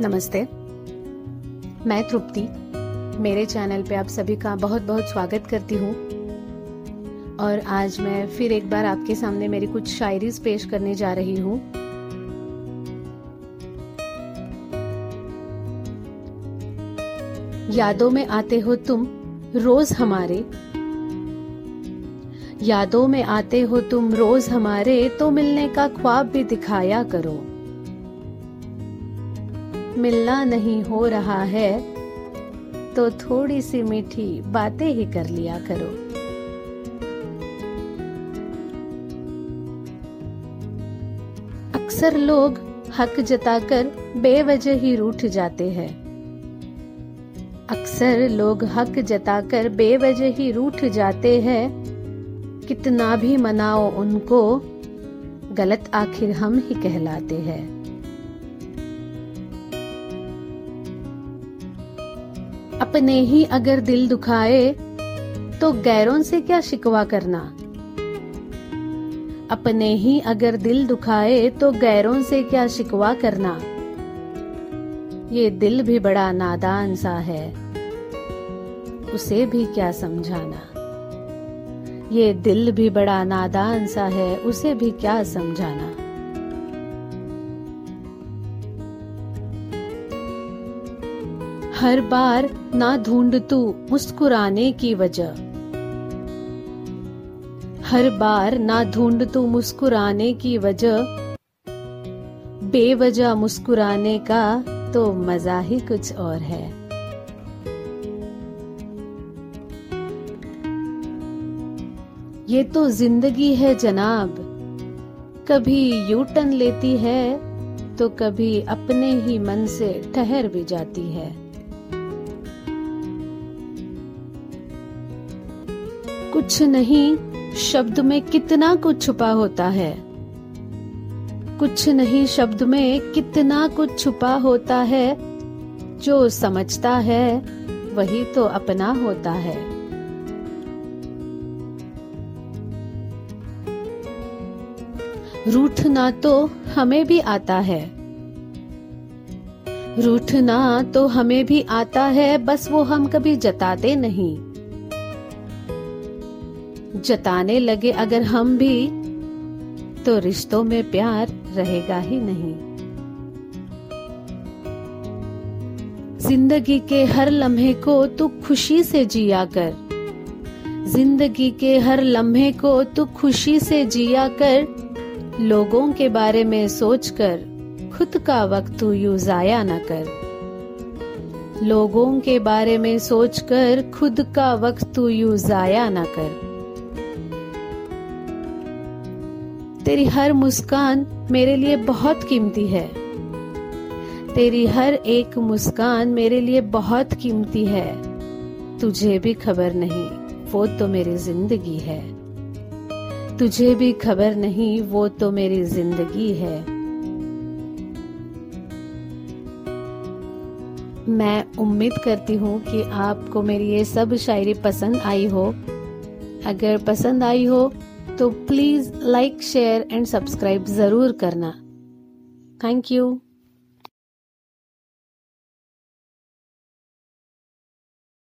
नमस्ते। मैं तृप्ति। मेरे चैनल पे आप सभी का बहुत बहुत स्वागत करती हूँ। और आज मैं फिर एक बार आपके सामने मेरी कुछ शायरीज पेश करने जा रही हूँ। यादों में आते हो तुम, रोज हमारे। यादों में आते हो तुम, रोज हमारे तो मिलने का ख्वाब भी दिखाया करो। मिलना नहीं हो रहा है तो थोड़ी सी मीठी बातें ही कर लिया करो। अक्सर लोग हक जताकर बेवजह ही रूठ जाते हैं। अक्सर लोग हक जताकर बेवजह ही रूठ जाते हैं, कितना भी मनाओ उनको, गलत आखिर हम ही कहलाते हैं। अपने ही अगर दिल दुखाए तो गैरों से क्या शिकवा करना? अपने ही अगर दिल दुखाए तो गैरों से क्या शिकवा करना? ये दिल भी बड़ा नादान सा है, उसे भी क्या समझाना? ये दिल भी बड़ा नादान सा है, उसे भी क्या समझाना? हर बार ना ढूंढ तू मुस्कुराने की वजह। हर बार ना ढूंढ तू मुस्कुराने की वजह। बेवजह मुस्कुराने का तो मज़ा ही कुछ और है। ये तो ज़िंदगी है जनाब। कभी यू टर्न लेती है तो कभी अपने ही मन से ठहर भी जाती है। कुछ नहीं, शब्द में कितना कुछ छुपा होता है। कुछ नहीं, शब्द में कितना कुछ छुपा होता है। जो समझता है, वही तो अपना होता है। रूठना तो हमें भी आता है। रूठना तो हमें भी आता है, बस वो हम कभी जताते नहीं। जताने लगे, अगर हम भी तो रिश्तों में प्यार रहेगा ही नहीं. ज़िंदगी के हर लम्हे को तू खुशी से जिया कर। ज़िंदगी के हर लम्हे को तू खुशी से जिया कर। लोगों के बारे में सोचकर खुद का वक्त तू यू जाया न कर। लोगों के बारे में सोचकर खुद का वक्त तू यू जाया न कर। तेरी हर मुस्कान मेरे लिए बहुत कीमती है। तेरी हर एक मुस्कान मेरे लिए बहुत कीमती है। तुझे भी खबर नहीं, वो तो मेरी ज़िंदगी है। तुझे भी खबर नहीं, वो तो मेरी ज़िंदगी है। मैं उम्मीद करती हूँ कि आपको मेरी ये सब शायरी पसंद आई हो। अगर पसंद आई हो तो please like share and subscribe ज़रूर करना. Thank you